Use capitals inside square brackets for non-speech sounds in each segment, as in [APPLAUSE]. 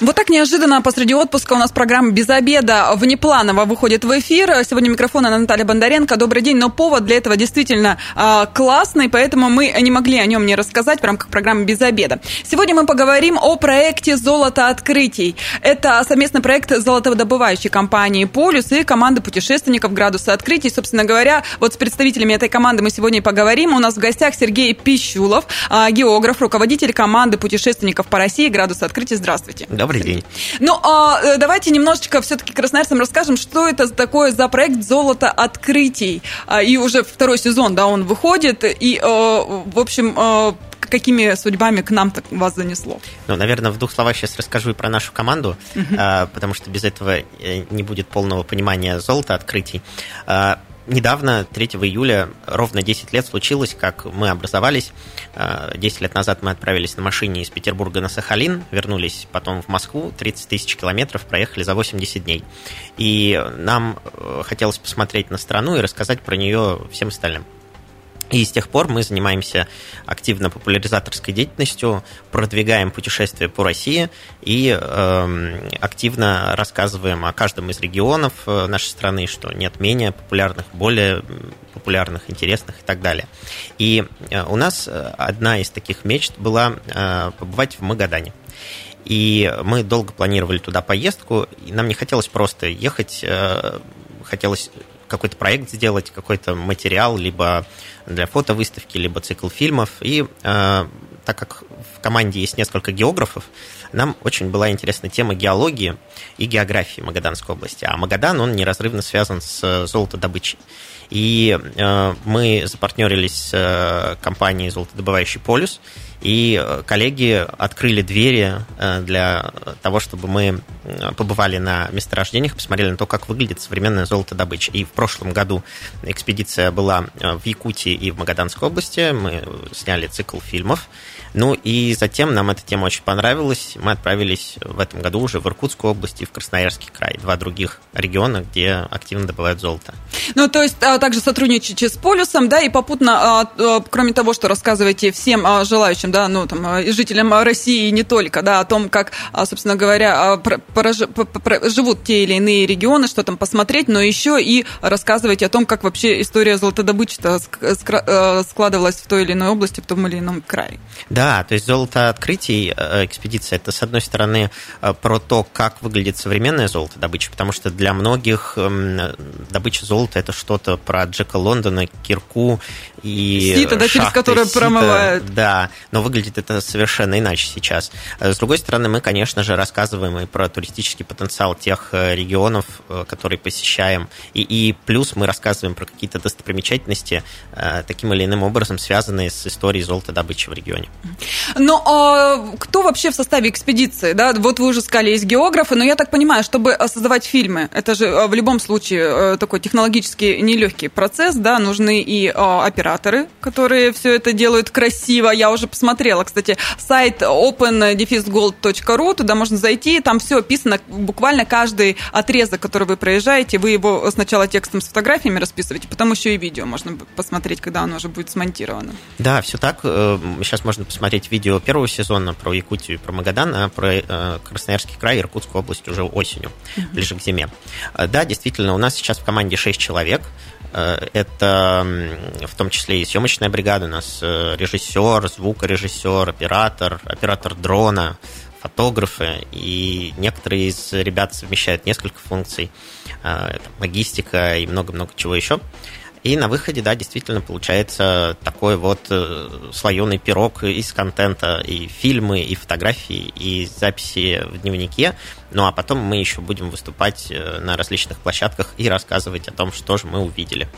Вот так неожиданно посреди отпуска у нас программа «Без обеда» внепланово выходит в эфир. Сегодня микрофон на Наталья Бондаренко. Добрый день, но повод для этого действительно э, классный, поэтому мы не могли о нем не рассказать в рамках программы «Без обеда». Сегодня мы поговорим о проекте «Золото открытий». Это совместный проект золотодобывающей компании «Полюс» и команды путешественников «Градуса открытий». Собственно говоря, вот с представителями этой команды мы сегодня и поговорим. У нас в гостях Сергей Пищулов, э, географ, руководитель команды путешественников по России «Градуса открытий». Здравствуйте. Добрый день. Ну, а, давайте немножечко все-таки красноярцам расскажем, что это такое за проект «Золото открытий». А, и уже второй сезон, да, он выходит. И, а, в общем, а, какими судьбами к нам так вас занесло? Ну, наверное, в двух словах сейчас расскажу и про нашу команду, uh-huh. потому что без этого э, не будет полного понимания золота открытий недавно, 3 июля, ровно 10 лет случилось, как мы образовались. 10 э, лет назад мы отправились на машине из Петербурга на Сахалин, вернулись потом в Москву, 30 тысяч километров проехали за 80 дней. И нам э, хотелось посмотреть на страну и рассказать про нее всем остальным. И с тех пор мы занимаемся активно популяризаторской деятельностью, продвигаем путешествия по России и э, активно рассказываем о каждом из регионов э, нашей страны, что нет менее популярных, более популярных, интересных и так далее. И э, у нас одна из таких мечт была э, побывать в Магадане. И мы долго планировали туда поездку, и нам не хотелось просто ехать, э, хотелось какой-то проект сделать, какой-то материал, либо для фотовыставки, либо цикл фильмов. И э, так как в команде есть несколько географов, нам очень была интересна тема геологии и географии Магаданской области. А Магадан, он неразрывно связан с золотодобычей. И э, мы запартнерились с э, компанией «Золотодобывающий полюс», и э, коллеги открыли двери э, для того, чтобы мы побывали на месторождениях, посмотрели на то, как выглядит современная золотодобыча. И в прошлом году экспедиция была э, в Якутии и в Магаданской области. Мы сняли цикл фильмов. Ну и затем нам эта тема очень понравилась. Мы отправились в этом году уже в Иркутскую область и в Красноярский край. Два других региона, где активно добывают золото. Ну, то есть а, также сотрудничаете с полюсом, да, и попутно, а, а, кроме того, что рассказываете всем желающим, да, ну, там, жителям России и не только, да, о том, как, собственно говоря, живут те или иные регионы, что там посмотреть, но еще и рассказываете о том, как вообще история золотодобычи складывалась в той или иной области, в том или ином крае. Да, то есть золото открытий э, экспедиция это с одной стороны э, про то, как выглядит современное золото добыча, потому что для многих эм, добыча золота это что-то про Джека Лондона, кирку и Сито, да, через которое сито, промывают. Да, но выглядит это совершенно иначе сейчас. Э, с другой стороны, мы, конечно же, рассказываем и про туристический потенциал тех регионов, которые посещаем, и, и плюс мы рассказываем про какие-то достопримечательности, таким или иным образом связанные с историей золотодобычи в регионе. Но а, кто вообще в составе экспедиции? Да? Вот вы уже сказали, есть географы, но я так понимаю, чтобы создавать фильмы, это же а, в любом случае э, такой технологически нелегкий процесс, да, нужны и операторы, которые все это делают красиво. Я уже посмотрела, кстати, сайт open-gold.ru, туда можно зайти, там все описано, буквально каждый отрезок, который вы проезжаете, вы его сначала текстом с фотографиями расписываете, потом еще и видео можно посмотреть, когда оно уже будет смонтировано. Да, все так. Сейчас э, можно посмотреть видео первого сезона про Якутию и про Магадан, а про э, Красноярский край и Иркутскую область уже осенью, mm-hmm. ближе к зиме. Э, да, действительно, у нас сейчас в команде 6 человек. Э, это в том числе и съемочная бригада, у нас режиссер, звукорежиссер, оператор, оператор дрона, фотографы, и некоторые из ребят совмещают несколько функций, логистика и много-много чего еще. И на выходе, да, действительно получается такой вот э, слоеный пирог из контента, и фильмы, и фотографии, и записи в дневнике. Ну а потом мы еще будем выступать э, на различных площадках и рассказывать о том, что же мы увидели.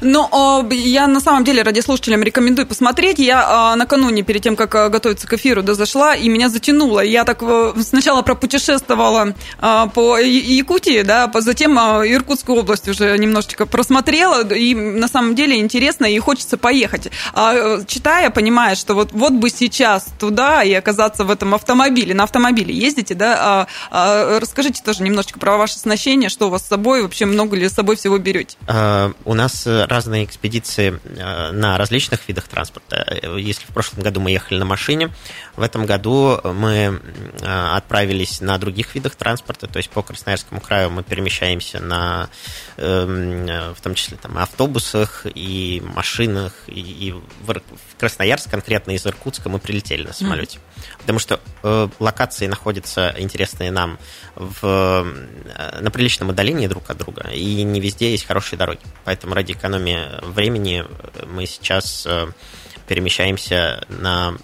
Ну, я на самом деле радиослушателям рекомендую посмотреть. Я а, накануне, перед тем, как а, готовиться к эфиру, да, зашла, и меня затянуло. Я так э, сначала пропутешествовала а, по Якутии, да, затем Иркутскую область уже немножечко просмотрела. им на самом деле интересно и хочется поехать. А читая, понимая, что вот, вот бы сейчас туда и оказаться в этом автомобиле, на автомобиле ездите, да, а, а, расскажите тоже немножечко про ваше оснащение, что у вас с собой, вообще много ли с собой всего берете? А, у нас разные экспедиции на различных видах транспорта. Если в прошлом году мы ехали на машине, в этом году мы отправились на других видах транспорта, то есть по Красноярскому краю мы перемещаемся на, эм, в том числе там, автобусах и машинах, и в Красноярск конкретно из Иркутска мы прилетели на самолете. Mm. Потому что э, локации находятся интересные нам в, э, на приличном отдалении друг от друга, и не везде есть хорошие дороги. Поэтому ради экономии времени мы сейчас э, перемещаемся на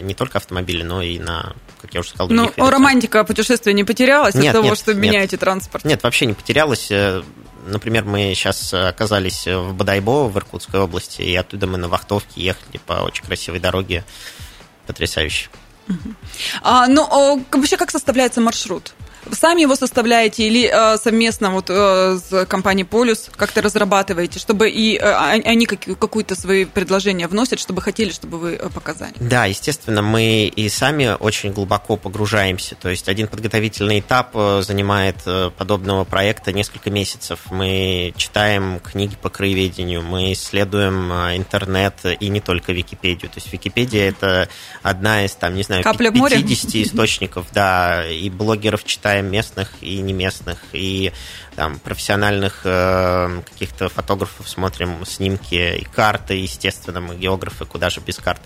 не только автомобили, но и на как я уже сказал, Ну, романтика путешествия не потерялась нет, от того, нет, что нет. меняете транспорт? Нет, вообще не потерялась. Э, например, мы сейчас оказались в Бадайбо, в Иркутской области, и оттуда мы на Вахтовке ехали по очень красивой дороге. Потрясающе. А, ну, вообще, как составляется маршрут? Сами его составляете или э, совместно вот э, с компанией Полюс как-то разрабатываете, чтобы и э, они как, какую-то свои предложения вносят, чтобы хотели, чтобы вы э, показали? Да, естественно, мы и сами очень глубоко погружаемся. То есть один подготовительный этап э, занимает э, подобного проекта несколько месяцев. Мы читаем книги по краеведению, мы исследуем интернет и не только Википедию. То есть Википедия это одна из, там, не знаю, Капля 50 источников, да, и блогеров читаем читаем местных и не местных, и там, профессиональных э, каких-то фотографов смотрим снимки и карты, естественно, мы географы, куда же без карт.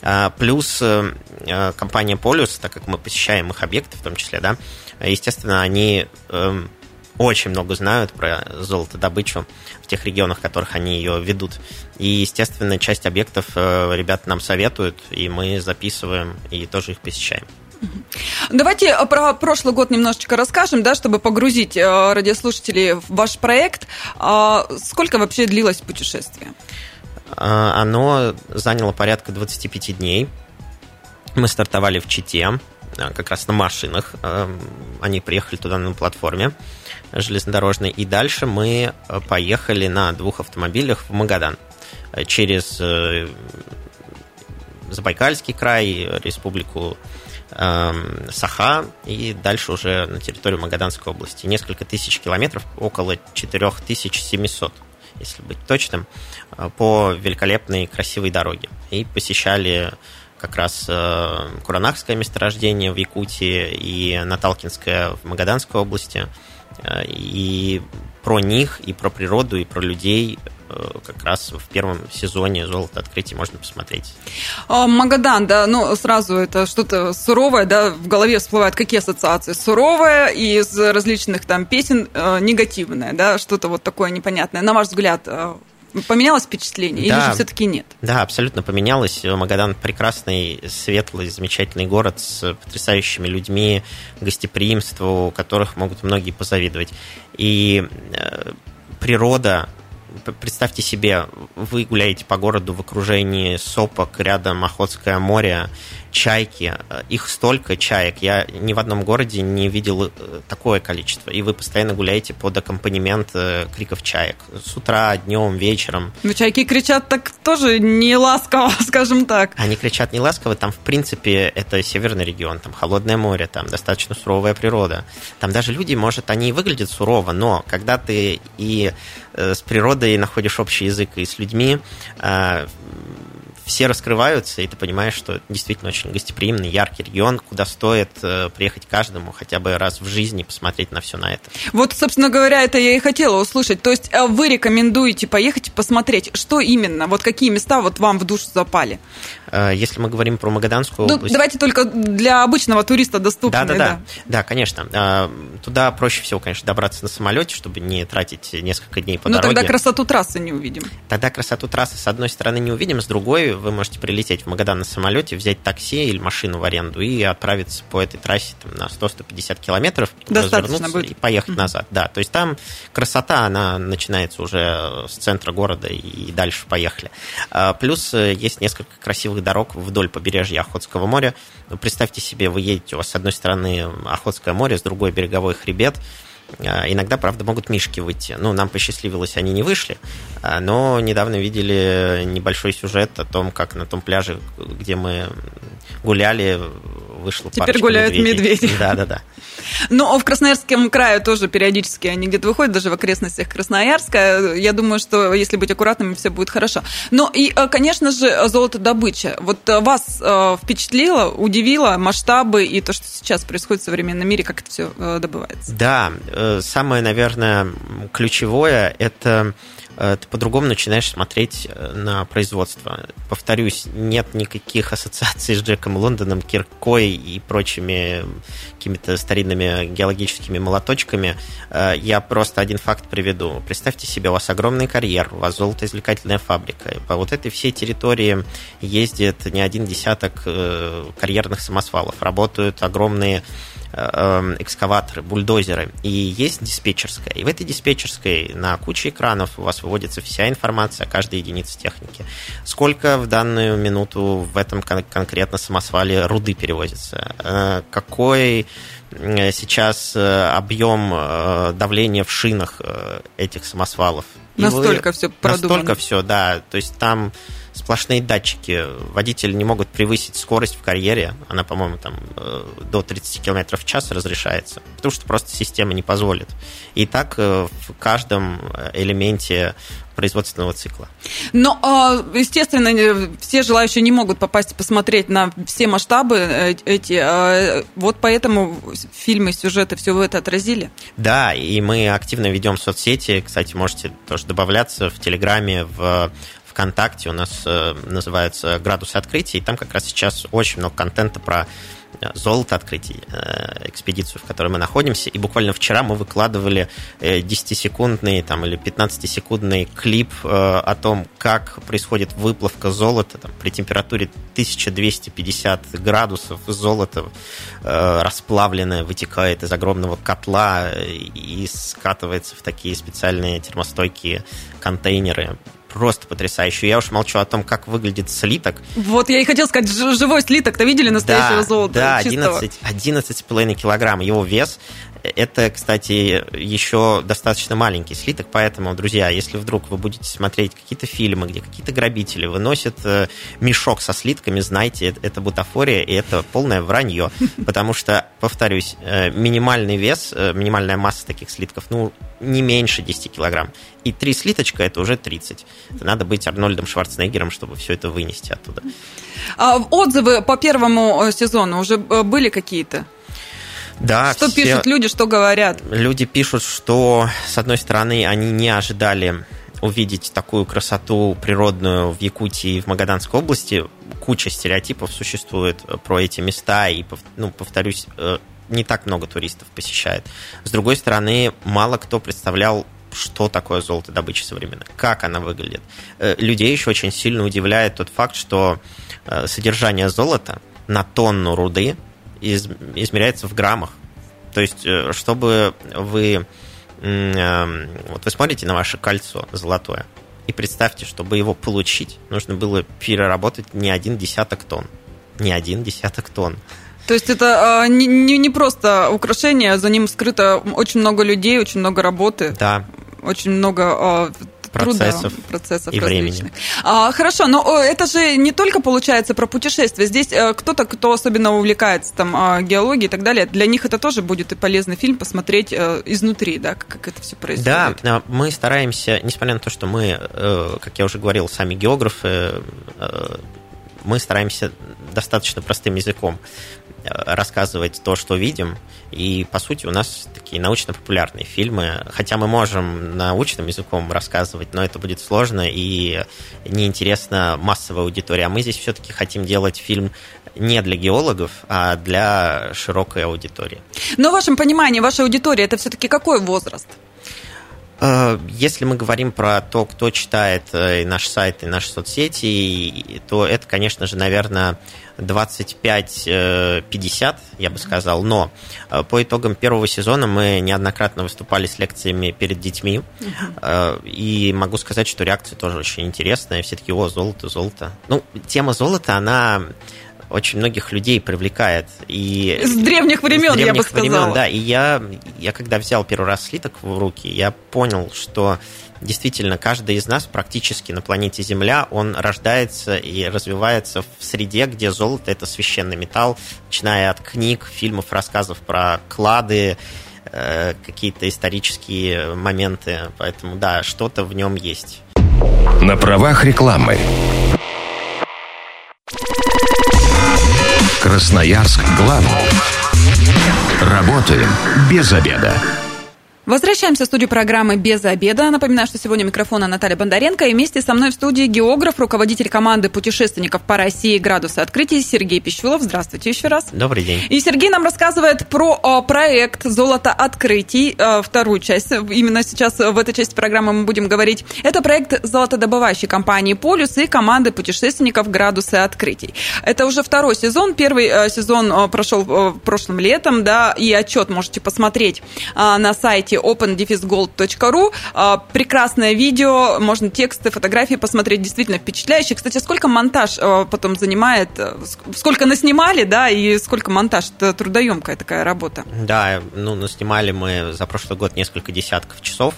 А, плюс э, э компания Полюс, так как мы посещаем их объекты в том числе, да, естественно, они э, очень много знают про золотодобычу в тех регионах, в которых они ее ведут. И, естественно, часть объектов ребята нам советуют, и мы записываем и тоже их посещаем. Давайте про прошлый год немножечко расскажем, да, чтобы погрузить э, радиослушателей в ваш проект. А сколько вообще длилось путешествие? А, оно заняло порядка 25 дней. Мы стартовали в Чите, э, как раз на машинах. Э, они приехали туда на платформе железнодорожной. И дальше мы поехали на двух автомобилях в Магадан через Забайкальский край, республику Саха и дальше уже на территорию Магаданской области. Несколько тысяч километров, около 4700, если быть точным, э, по великолепной красивой дороге. И посещали как раз э, Куранахское месторождение в Якутии и Наталкинское в Магаданской области. Э, и про них, и про природу, и про людей как раз в первом сезоне «Золото открытий» можно посмотреть. А, Магадан, да, ну, сразу это что-то суровое, да, в голове всплывают какие ассоциации? Суровое и из различных там песен э, негативное, да, что-то вот такое непонятное. На ваш взгляд, э, Поменялось впечатление да, или же все-таки нет? Да, абсолютно поменялось. Магадан прекрасный, светлый, замечательный город с потрясающими людьми, гостеприимству, у которых могут многие позавидовать. И э, природа представьте себе, вы гуляете по городу в окружении сопок, рядом Охотское море, чайки, э, их столько чаек, я ни в одном городе не видел э, такое количество, и вы постоянно гуляете под аккомпанемент э, криков чаек, с утра, днем, вечером. Но чайки кричат так тоже не ласково, [LAUGHS] скажем так. Они кричат не ласково, там, в принципе, это северный регион, там холодное море, там достаточно суровая природа. Там даже люди, может, они и выглядят сурово, но когда ты и с природой находишь общий язык, и с людьми, все раскрываются, и ты понимаешь, что действительно очень гостеприимный, яркий регион, куда стоит э, приехать каждому хотя бы раз в жизни посмотреть на все на это. Вот, собственно говоря, это я и хотела услышать. То есть э, вы рекомендуете поехать посмотреть, что именно, вот какие места вот вам в душу запали? Э, если мы говорим про Магаданскую ну, область... Давайте только для обычного туриста доступные. Да, да, да. Да, конечно. Э, туда проще всего, конечно, добраться на самолете, чтобы не тратить несколько дней по Но дороге. тогда красоту трассы не увидим. Тогда красоту трассы, с одной стороны, не увидим, с другой вы можете прилететь в Магадан на самолете, взять такси или машину в аренду и отправиться по этой трассе там, на 100-150 километров, развернуться будет. и поехать mm-hmm. назад. Да, то есть там красота, она начинается уже с центра города и дальше поехали. Э, плюс есть несколько красивых дорог вдоль побережья Охотского моря. Представьте себе, вы едете, у вас с одной стороны Охотское море, с другой береговой хребет, Иногда, правда, могут мишки выйти. Ну, нам посчастливилось, они не вышли, но недавно видели небольшой сюжет о том, как на том пляже, где мы гуляли, вышло Теперь гуляют медведи. Да, да, да. Ну, в Красноярском крае тоже периодически они где-то выходят, даже в окрестностях Красноярска. Я думаю, что если быть аккуратными, все будет хорошо. Ну и, э, конечно же, золотодобыча. Вот э, вас э, впечатлило, удивило масштабы и то, что сейчас происходит в современном мире, как это все добывается? Да, самое, наверное, ключевое – это ты по-другому начинаешь смотреть э, на производство. Повторюсь, нет никаких ассоциаций [LAUGHS] с Джеком Лондоном, Киркой и прочими какими-то старинными геологическими молоточками. Э, я просто один факт приведу. Представьте себе, у вас огромный карьер, у вас золотоизвлекательная фабрика. По вот этой всей территории ездит не один десяток карьерных самосвалов. Работают огромные экскаваторы, бульдозеры, и есть диспетчерская. И в этой диспетчерской на куче экранов у вас выводится вся информация о каждой единице техники. Сколько в данную минуту в этом конкретно самосвале руды перевозится, э, какой сейчас э, объем э, давления в шинах этих самосвалов. Настолько вы, все продумано. Настолько все, да. То есть там сплошные датчики. Водители не могут превысить скорость в карьере. Она, по-моему, там э, до 30 км в час разрешается, потому что просто система не позволит. И так э, в каждом элементе производственного цикла. Но, естественно, все желающие не могут попасть посмотреть на все масштабы э, эти. Вот поэтому фильмы, сюжеты все вы это отразили? Да, и мы активно ведем соцсети. Кстати, можете тоже добавляться в Телеграме, в ВКонтакте у нас э, называется «Градус открытия», и там как раз сейчас очень много контента про э, золото открытий, э, экспедицию, в которой мы находимся. И буквально вчера мы выкладывали 10-секундный там, или 15-секундный клип о том, как происходит выплавка золота там, при температуре 1250 градусов. Золото расплавленное вытекает из огромного котла и скатывается в такие специальные термостойкие контейнеры просто потрясающе. Я уж молчу о том, как выглядит слиток. Вот я и хотел сказать, живой слиток-то видели настоящего да, золота? Да, 11, 11,5 килограмм его вес. Это, кстати, еще достаточно маленький слиток, поэтому, друзья, если вдруг вы будете смотреть какие-то фильмы, где какие-то грабители выносят э, мешок со слитками, знайте, это бутафория, и это полное вранье, [LAUGHS] потому что, повторюсь, э, минимальный вес, э, минимальная масса таких слитков, ну, не меньше 10 килограмм. И три слиточка – это уже 30. Это надо быть Арнольдом Шварценеггером, чтобы все это вынести оттуда. А отзывы по первому сезону уже были какие-то? Да, что все... пишут люди, что говорят? Люди пишут, что, с одной стороны, они не ожидали увидеть такую красоту природную в Якутии и в Магаданской области. Куча стереотипов существует про эти места, и, ну, повторюсь, э, не так много туристов посещает. С другой стороны, мало кто представлял, что такое золотодобыча современная, как она выглядит. Э, людей еще очень сильно удивляет тот факт, что э, содержание золота на тонну руды измеряется в граммах. То есть, э, чтобы вы... Эм, вот вы смотрите на ваше кольцо золотое, и представьте, чтобы его получить, нужно было переработать не один десяток тонн. Не один десяток тонн. То есть это э, не, не просто украшение, за ним скрыто очень много людей, очень много работы. Да. Очень много э, процессов, труда, процессов и различных. времени. А, хорошо, но это же не только получается про путешествия. Здесь э, кто-то, кто особенно увлекается там а, геологией и так далее, для них это тоже будет и полезный фильм посмотреть э, изнутри, да, как, это все происходит. Да, мы стараемся, несмотря на то, что мы, э, как я уже говорил, сами географы, мы стараемся достаточно простым языком рассказывать то, что видим. И, по сути, у нас такие научно-популярные фильмы. Хотя мы можем научным языком рассказывать, но это будет сложно и неинтересно массовой аудитории. А мы здесь все-таки хотим делать фильм не для геологов, а для широкой аудитории. Но в вашем понимании, ваша аудитория это все-таки какой возраст? Э, если мы говорим про то, кто читает э, и наш сайт, и наши соцсети, то это, конечно же, наверное, 25-50, я бы сказал. Но э, по итогам первого сезона мы неоднократно выступали с лекциями перед детьми. Uh-huh. И могу сказать, что реакция тоже очень интересная. Все таки о, золото, золото. Ну, тема золота, она очень многих людей привлекает. И с древних времен, древних я бы сказала. Времен, да, и я, я когда взял первый раз слиток в руки, я понял, что действительно каждый из нас практически на планете Земля, он рождается и развивается в среде, где золото – это священный металл, начиная от книг, фильмов, рассказов про клады, э, какие-то исторические моменты. Поэтому, да, что-то в нем есть. На правах рекламы. Красноярск главный. Работаем без обеда. Возвращаемся в студию программы «Без обеда». Напоминаю, что сегодня микрофона Наталья Бондаренко. И вместе со мной в студии географ, руководитель команды путешественников по России «Градусы открытий» Сергей Пищулов. Здравствуйте еще раз. Добрый день. И Сергей нам рассказывает про о, проект «Золото открытий», о, вторую часть. Именно сейчас в этой части программы мы будем говорить. Это проект золотодобывающей компании «Полюс» и команды путешественников «Градусы открытий». Это уже второй сезон. Первый э, сезон прошел э, прошлым летом, да, и отчет можете посмотреть э, на сайте opendefisgold.ru. А, прекрасное видео, можно тексты, фотографии посмотреть, действительно впечатляющие. Кстати, сколько монтаж а, потом занимает, э, сколько наснимали, да, и сколько монтаж? Это трудоемкая такая работа. Да, ну, наснимали мы за прошлый год несколько десятков часов.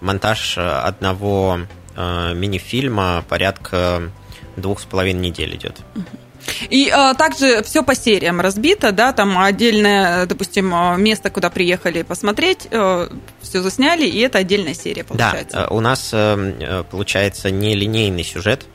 Монтаж э, одного э, мини-фильма порядка двух с половиной недель идет. Uh-huh. И а, также все по сериям разбито, да, там отдельное, допустим, а, место, куда приехали посмотреть, а, все засняли, и это отдельная серия получается. Да, э, у нас э, получается не линейный сюжет,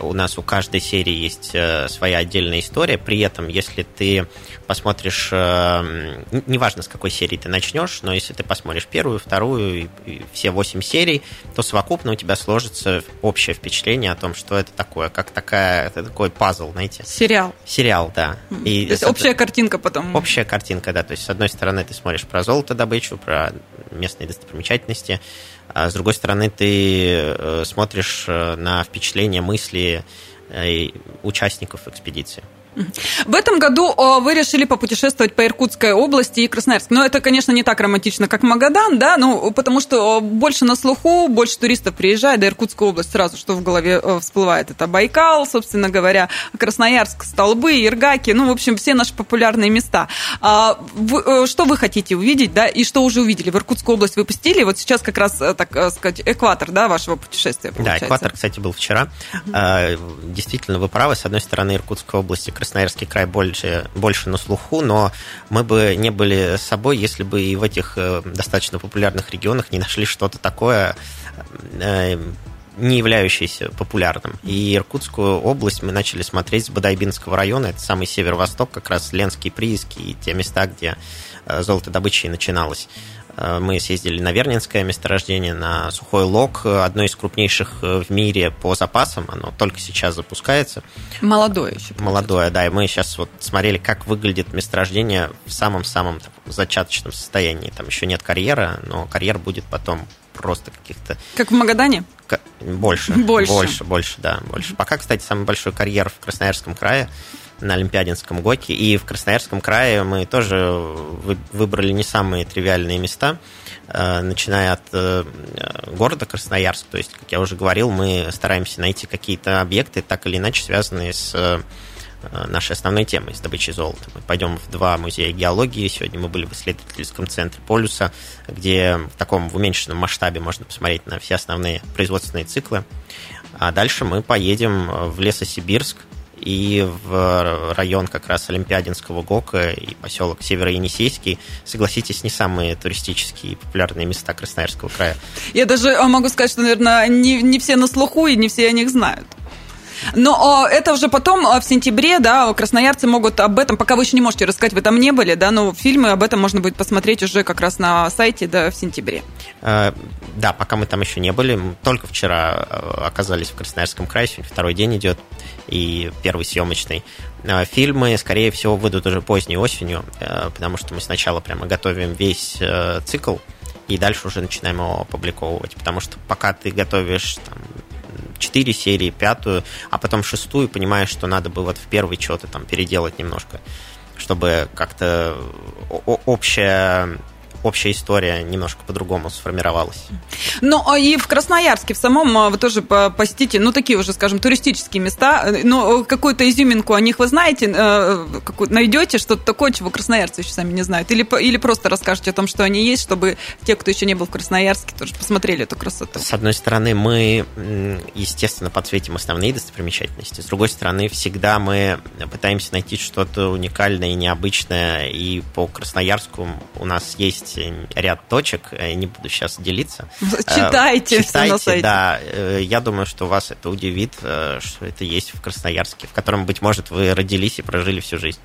у нас у каждой серии есть э, своя отдельная история. При этом, если ты посмотришь, э, неважно, с какой серии ты начнешь, но если ты посмотришь первую, вторую и все восемь серий, то совокупно у тебя сложится общее впечатление о том, что это такое, как такая, это такой пазл, знаете. Сериал. Сериал, да. И то есть общая картинка потом. Общая картинка, да. То есть, с одной стороны, ты смотришь про золотодобычу, про местные достопримечательности, а с другой стороны, ты э, смотришь э, на впечатления, мысли э, участников экспедиции. В этом году вы решили попутешествовать по Иркутской области и Красноярск. Но это, конечно, не так романтично, как Магадан, да, ну, потому что больше на слуху, больше туристов приезжает, да, Иркутская область сразу, что в голове всплывает. Это Байкал, собственно говоря, Красноярск, Столбы, Иргаки, ну, в общем, все наши популярные места. А вы, что вы хотите увидеть, да, и что уже увидели? В Иркутскую область выпустили, вот сейчас как раз, так сказать, экватор, да, вашего путешествия, получается. Да, экватор, кстати, был вчера. Uh-huh. Действительно, вы правы, с одной стороны, Иркутская область и Красноярский край больше, больше на слуху, но мы бы не были собой, если бы и в этих э, достаточно популярных регионах не нашли что-то такое, э, не являющееся популярным. И Иркутскую область мы начали смотреть с Бадайбинского района, это самый северо-восток, как раз Ленские прииски и те места, где э, золотодобыча и начиналась. Э, мы съездили на Вернинское месторождение, на Сухой Лог, одно из крупнейших э, в мире по запасам, оно только сейчас запускается. Молодое еще. Молодое, да, и мы сейчас вот смотрели, как выглядит месторождение в самом-самом зачаточном состоянии. Там еще нет карьера, но карьер будет потом просто каких-то... Как в Магадане? Больше, больше, больше, больше, да, больше. Пока, кстати, самый большой карьер в Красноярском крае на Олимпиадинском ГОКе. И в Красноярском крае мы тоже выбрали не самые тривиальные места, э, начиная от э, города Красноярск. То есть, как я уже говорил, мы стараемся найти какие-то объекты, так или иначе связанные с э, нашей основной темой, с добычей золота. Мы пойдем в два музея геологии. Сегодня мы были в исследовательском центре Полюса, где в таком в уменьшенном масштабе можно посмотреть на все основные производственные циклы. А дальше мы поедем в Лесосибирск, и в район как раз Олимпиадинского ГОКа и поселок Северо-Енисейский, согласитесь, не самые туристические и популярные места Красноярского края. Я даже а, могу сказать, что, наверное, не, не все на слуху и не все о них знают. Но это уже потом, в сентябре, да, красноярцы могут об этом, пока вы еще не можете рассказать, вы там не были, да, но фильмы об этом можно будет посмотреть уже как раз на сайте, да, в сентябре. Э, да, пока мы там еще не были, только вчера э, оказались в Красноярском крае, сегодня второй день идет, и первый съемочный. Э, фильмы, скорее всего, выйдут уже поздней осенью, потому что мы сначала прямо готовим весь цикл, и дальше уже начинаем его опубликовывать, потому что пока ты готовишь там, четыре серии, пятую, а потом шестую, понимаешь, что надо бы вот в первой что-то там переделать немножко, чтобы как-то общее общая история немножко по-другому сформировалась. Ну, а и в Красноярске в самом а, вы тоже посетите, ну, такие уже, скажем, туристические места. Ну, какую-то изюминку о них вы знаете, найдете что-то такое, чего красноярцы еще сами не знают? Или, или просто расскажете о том, что они есть, чтобы те, кто еще не был в Красноярске, тоже посмотрели эту красоту? С одной стороны, мы, естественно, подсветим основные достопримечательности. С другой стороны, всегда мы пытаемся найти что-то уникальное и необычное. И по Красноярску у нас есть ряд точек, не буду сейчас делиться. [LAUGHS] Читайте, Читайте все на сайте. Да, э, я думаю, что вас это удивит, э, что это есть в Красноярске, в котором, быть может, вы родились и прожили всю жизнь.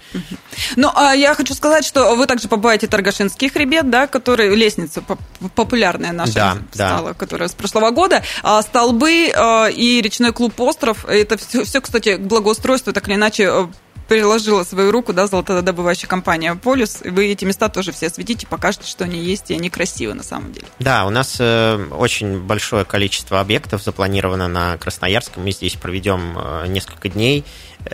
Ну, а я хочу сказать, что вы также побываете Торгашинский хребет, да, который лестница популярная наша да, стала, да. которая с прошлого года. А столбы и речной клуб «Остров» – это все, все, кстати, к благоустройству так или иначе э, приложила свою руку, да, золотодобывающая компания «Полюс». Вы эти места тоже все осветите, покажете, что они есть, и они красивы на самом деле. Да, у нас э, очень большое количество объектов запланировано на Красноярском. Мы здесь проведем э, несколько дней.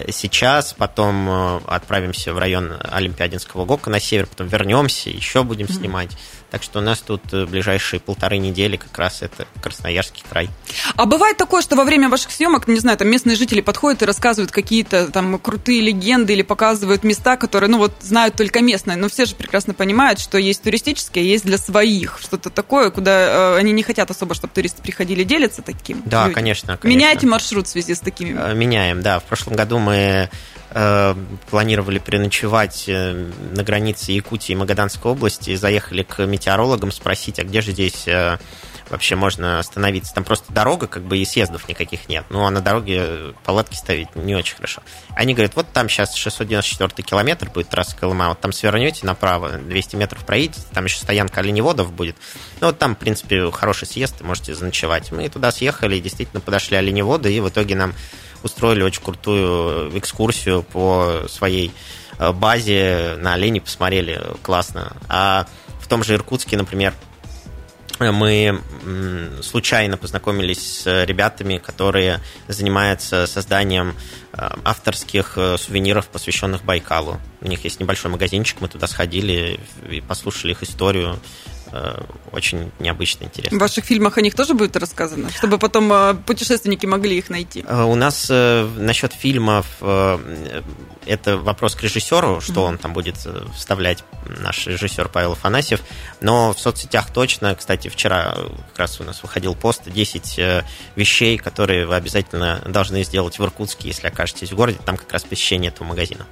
Сейчас, потом э, отправимся в район Олимпиадинского ГОКа на север, потом вернемся, еще будем mm-hmm. снимать. Так что у нас тут э, ближайшие полторы недели как раз это Красноярский край. А бывает такое, что во время ваших съемок, не знаю, там местные жители подходят и рассказывают какие-то там крутые легенды или показывают места, которые, ну вот, знают только местные. Но все же прекрасно понимают, что есть туристические, есть для своих. Что-то такое, куда э, они не хотят особо, чтобы туристы приходили, делиться таким. Да, конечно, конечно. Меняете маршрут в связи с такими? Э, меняем, да. В прошлом году мы планировали переночевать э, на границе Якутии и Магаданской области, заехали к метеорологам спросить, а где же здесь э, вообще можно остановиться. Там просто дорога, как бы и съездов никаких нет. Ну, а на дороге палатки ставить не очень хорошо. Они говорят, вот там сейчас 694 километр будет трасса Колыма, вот там свернете направо, 200 метров проедете, там еще стоянка оленеводов будет. Ну, вот там, в принципе, хороший съезд, можете заночевать. Мы туда съехали, действительно подошли оленеводы, и в итоге нам устроили очень крутую экскурсию по своей э, базе на оленей, посмотрели, классно. А в том же Иркутске, например, мы случайно познакомились с ребятами, которые занимаются созданием э, авторских э, сувениров, посвященных Байкалу. У них есть небольшой магазинчик, мы туда сходили и послушали их историю. Э, очень необычно интересно. В ваших фильмах о них тоже будет рассказано, чтобы потом э, путешественники могли их найти? Э, у нас насчет фильмов это вопрос к режиссеру, что mm-hmm. он там будет вставлять, наш режиссер Павел Афанасьев. Но в соцсетях точно, кстати, вчера как раз у нас выходил пост 10 вещей, которые вы обязательно должны сделать в Иркутске, если окажетесь в городе. Там как раз посещение этого магазина.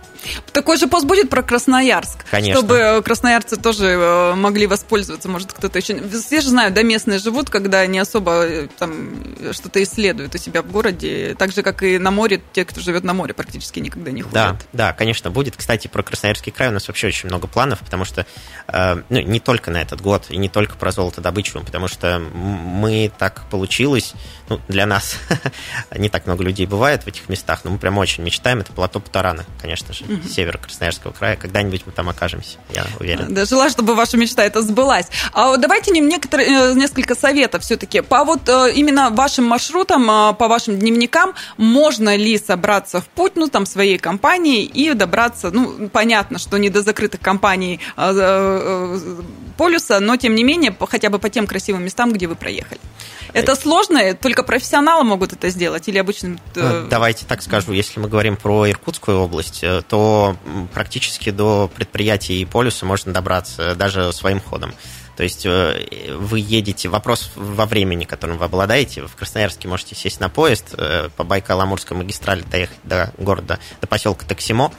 Такой же пост будет про Красноярск, Конечно. чтобы красноярцы тоже могли воспользоваться может, кто-то еще... Все же знают, да, местные живут, когда не особо э, там что-то исследуют у себя в городе, так же, как и на море, те, кто живет на море, практически никогда не ходят. Да, да, конечно, будет. Кстати, про Красноярский край у нас вообще очень много планов, потому что, э, ну, не только на этот год, и не только про золотодобычу, потому что мы так получилось, ну, для нас [LAUGHS] не так много людей бывает в этих местах, но мы прям очень мечтаем, это плато Путарана, конечно же, север Красноярского края, когда-нибудь мы там окажемся, я уверен. Да, желаю, чтобы ваша мечта это сбылась. А давайте не некоторые, э, несколько советов все-таки. По вот э, именно вашим маршрутам, э, по вашим дневникам, можно ли собраться в путь, ну, там, своей компании и добраться, ну, понятно, что не до закрытых компаний полюса, но, тем не менее, хотя бы по тем красивым местам, где вы проехали. Это сложно, только профессионалы могут это сделать или обычно... Давайте так скажу, если мы говорим про Иркутскую область, то практически до предприятий полюса можно добраться даже своим ходом. То есть э, вы едете, вопрос во времени, которым вы обладаете. В Красноярске можете сесть на поезд э, по Байкало-Амурской магистрали, доехать до города, до поселка Таксимо,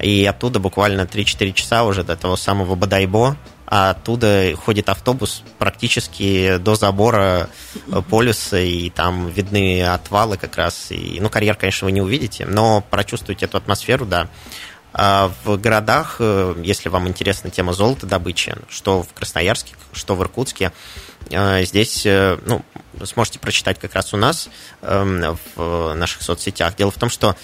и оттуда буквально 3-4 часа уже до того самого Бадайбо, а оттуда ходит автобус практически до забора э, полюса, и там видны отвалы как раз. И, ну, карьер, конечно, вы не увидите, но прочувствуете эту атмосферу, да. А в городах, э, если вам интересна тема золота добычи, что в Красноярске, что в Иркутске, э, здесь э, ну, сможете прочитать как раз у нас эм, в наших соцсетях. Дело в том, что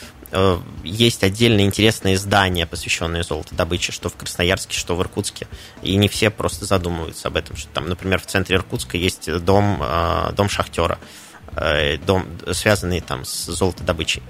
есть отдельные интересные здания, посвященные золотодобыче, что в Красноярске, что в Иркутске. И не все просто задумываются об этом. Что там, например, в центре Иркутска есть дом, дом шахтера, дом, связанный там с золотодобычей.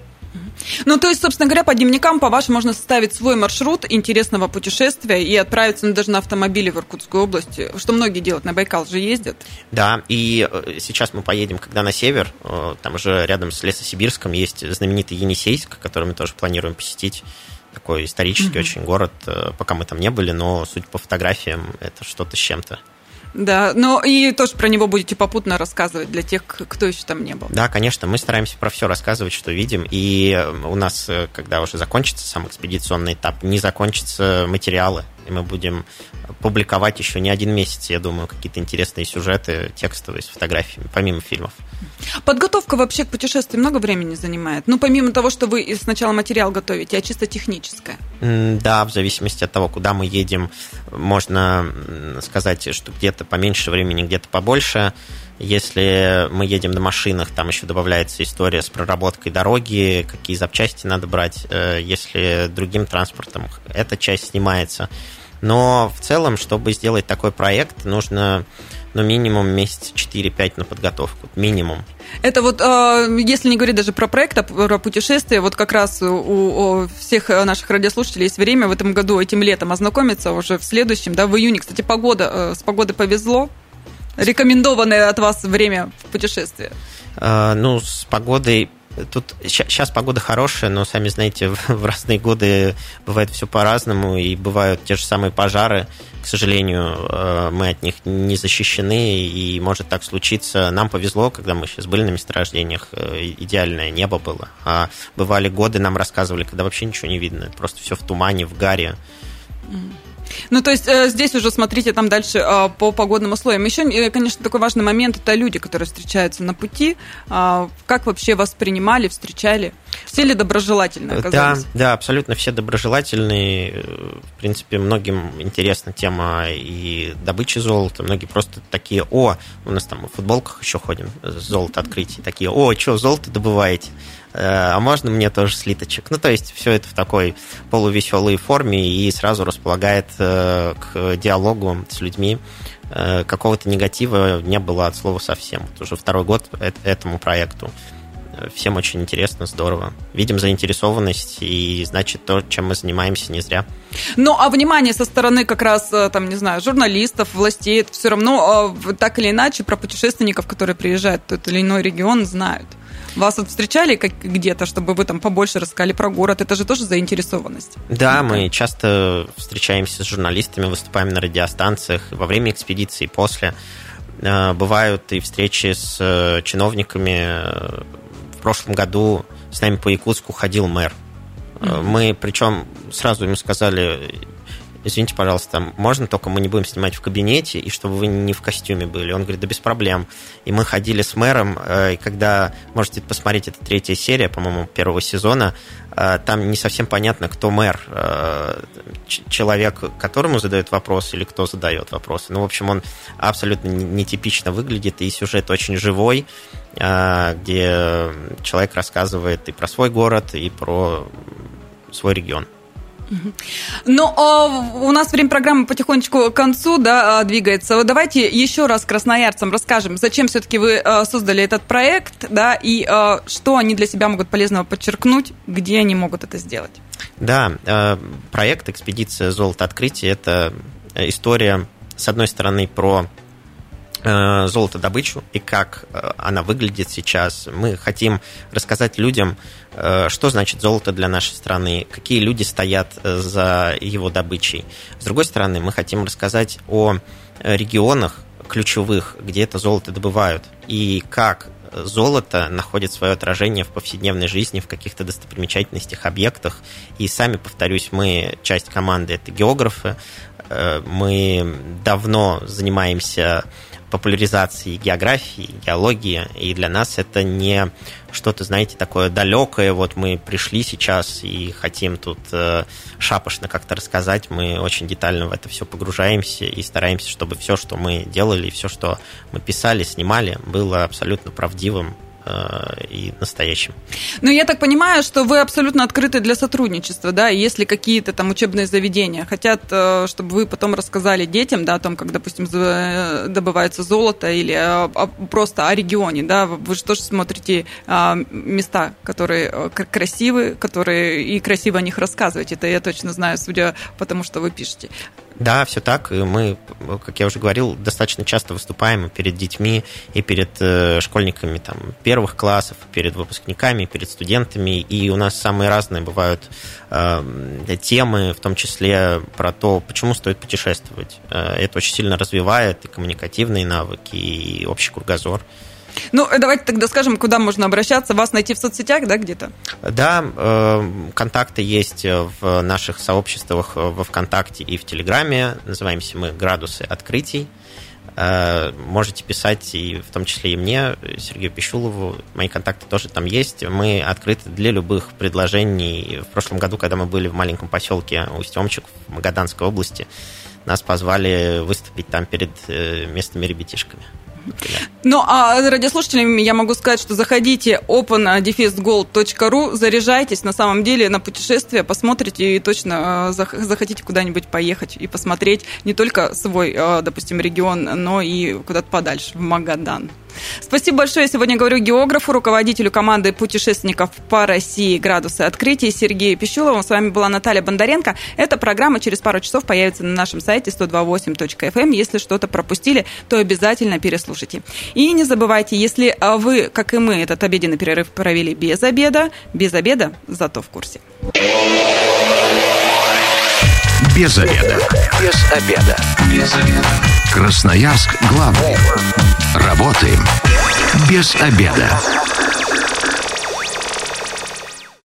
Ну, то есть, собственно говоря, по дневникам, по-вашему, можно составить свой маршрут интересного путешествия и отправиться ну, даже на автомобиле в Иркутскую область, что многие делают, на Байкал же ездят. Да, и э, сейчас мы поедем, когда на север, э, там же рядом с Лесосибирском есть знаменитый Енисейск, который мы тоже планируем посетить такой исторический mm-hmm. очень город, э, пока мы там не были, но судя по фотографиям, это что-то с чем-то. Да, но и тоже про него будете попутно рассказывать для тех, кто еще там не был. Да, конечно, мы стараемся про все рассказывать, что видим. И у нас, э, когда уже закончится сам экспедиционный этап, не закончатся материалы. И мы будем публиковать еще не один месяц, я думаю, какие-то интересные сюжеты текстовые с фотографиями, помимо фильмов. Подготовка вообще к путешествию много времени занимает? Ну, помимо того, что вы сначала материал готовите, а чисто техническое? Да, в зависимости от того, куда мы едем, можно сказать, что где-то поменьше времени, где-то побольше. Если мы едем на машинах, там еще добавляется история с проработкой дороги, какие запчасти надо брать. Э, если другим транспортом, эта часть снимается. Но в целом, чтобы сделать такой проект, нужно ну, минимум месяц 4-5 на подготовку. Минимум. Это вот, а, если не говорить даже про проект, а про путешествие, вот как раз у, всех наших радиослушателей есть время в этом году, этим летом ознакомиться уже в следующем, да, в июне. Кстати, погода, э, с погодой повезло. Рекомендованное от вас время в путешествии? А, ну, с погодой Тут сейчас погода хорошая, но сами знаете, [LAUGHS] в разные годы бывает все по-разному, и бывают те же самые пожары. К сожалению, э, мы от них не защищены, и может так случиться. Нам повезло, когда мы сейчас были на месторождениях, э, идеальное небо было. А бывали годы, нам рассказывали, когда вообще ничего не видно, просто все в тумане, в гаре. Ну, то есть э, здесь уже смотрите там дальше э, по погодным условиям. Еще, э, конечно, такой важный момент это люди, которые встречаются на пути. Э, как вообще вас принимали, встречали? Все ли доброжелательно оказались? Да, да, абсолютно все доброжелательные. В принципе, многим интересна тема и добычи золота. Многие просто такие, о, у нас там в футболках еще ходим, золото открытие, такие, о, что, золото добываете? Э, а можно мне тоже слиточек? Ну, то есть все это в такой полувеселой форме и сразу располагает э, к диалогу с людьми. Э, какого-то негатива не было от слова совсем. Вот уже второй год этому проекту. Всем очень интересно, здорово. Видим заинтересованность, и значит, то, чем мы занимаемся, не зря. Ну, а внимание со стороны как раз, там, не знаю, журналистов, властей, все равно так или иначе про путешественников, которые приезжают в тот или иной регион, знают. Вас вот встречали как где-то, чтобы вы там побольше рассказали про город? Это же тоже заинтересованность. Да, мы часто встречаемся с журналистами, выступаем на радиостанциях во время экспедиции, после. Э, бывают и встречи с э, чиновниками. В прошлом году с нами по Якутску ходил мэр. Мы, причем, сразу ему сказали, извините, пожалуйста, можно только мы не будем снимать в кабинете, и чтобы вы не в костюме были. Он говорит, да без проблем. И мы ходили с мэром, э, и когда, можете посмотреть, это третья серия, по-моему, первого сезона, э, там не совсем понятно, кто мэр, э, человек, которому задают вопрос, или кто задает вопросы. Ну, в общем, он абсолютно нетипично выглядит, и сюжет очень живой, где человек рассказывает и про свой город, и про свой регион. Ну, а у нас время программы потихонечку к концу да, а, двигается. Давайте еще раз красноярцам расскажем, зачем все-таки вы а, создали этот проект, да, и что они для себя могут полезного подчеркнуть, где они могут это сделать. Да, проект «Экспедиция золото открытия» – это история, с одной стороны, про золотодобычу и как она выглядит сейчас. Мы хотим рассказать людям, Э, что значит золото для нашей страны, какие люди стоят э, за его добычей. С другой стороны, мы хотим рассказать о регионах ключевых, где это золото добывают, и как золото находит свое отражение в повседневной жизни, в каких-то достопримечательностях, объектах. И сами, повторюсь, мы, часть команды, это географы, э, мы давно занимаемся популяризации географии, геологии, и для нас это не что-то, знаете, такое далекое, вот мы пришли сейчас и хотим тут э, шапошно как-то рассказать, мы очень детально в это все погружаемся и стараемся, чтобы все, что мы делали, все, что мы писали, снимали, было абсолютно правдивым, и настоящим. Ну, я так понимаю, что вы абсолютно открыты для сотрудничества, да, если какие-то там учебные заведения хотят, э, чтобы вы потом рассказали детям, да, о том, как, допустим, добывается золото или просто о регионе, да, вы же тоже смотрите места, которые красивые, которые и красиво о них рассказывать. Это я точно знаю, судя по тому, что вы пишете. Да, все так. Мы, как я уже говорил, достаточно часто выступаем перед детьми, и перед э, школьниками там, первых классов, перед выпускниками, перед студентами. И у нас самые разные бывают э, темы, в том числе про то, почему стоит путешествовать. Э, это очень сильно развивает и коммуникативные навыки, и общий кругозор. Ну, давайте тогда скажем, куда можно обращаться. Вас найти в соцсетях, да, где-то? Да, э, контакты есть в наших сообществах во ВКонтакте и в Телеграме. Называемся мы «Градусы открытий». Э, можете писать, и в том числе и мне, Сергею Пищулову. Мои контакты тоже там есть. Мы открыты для любых предложений. В прошлом году, когда мы были в маленьком поселке Усть-Омчик в Магаданской области, нас позвали выступить там перед э, местными ребятишками. Ну, а радиослушателям я могу сказать, что заходите open-gold.ru, заряжайтесь на самом деле на путешествие, посмотрите и точно э, захотите куда-нибудь поехать и посмотреть не только свой, э, допустим, регион, но и куда-то подальше, в Магадан. Спасибо большое. Сегодня говорю географу, руководителю команды путешественников по России «Градусы открытий» Сергею Пищулову. С вами была Наталья Бондаренко. Эта программа через пару часов появится на нашем сайте 128.fm. Эм. Если что-то пропустили, то обязательно переслушайте. И не забывайте, если вы, как и мы, этот обеденный перерыв провели без обеда, без обеда, зато в курсе. Без обеда. Без обеда. Без обеда. Красноярск главный. Работаем без обеда.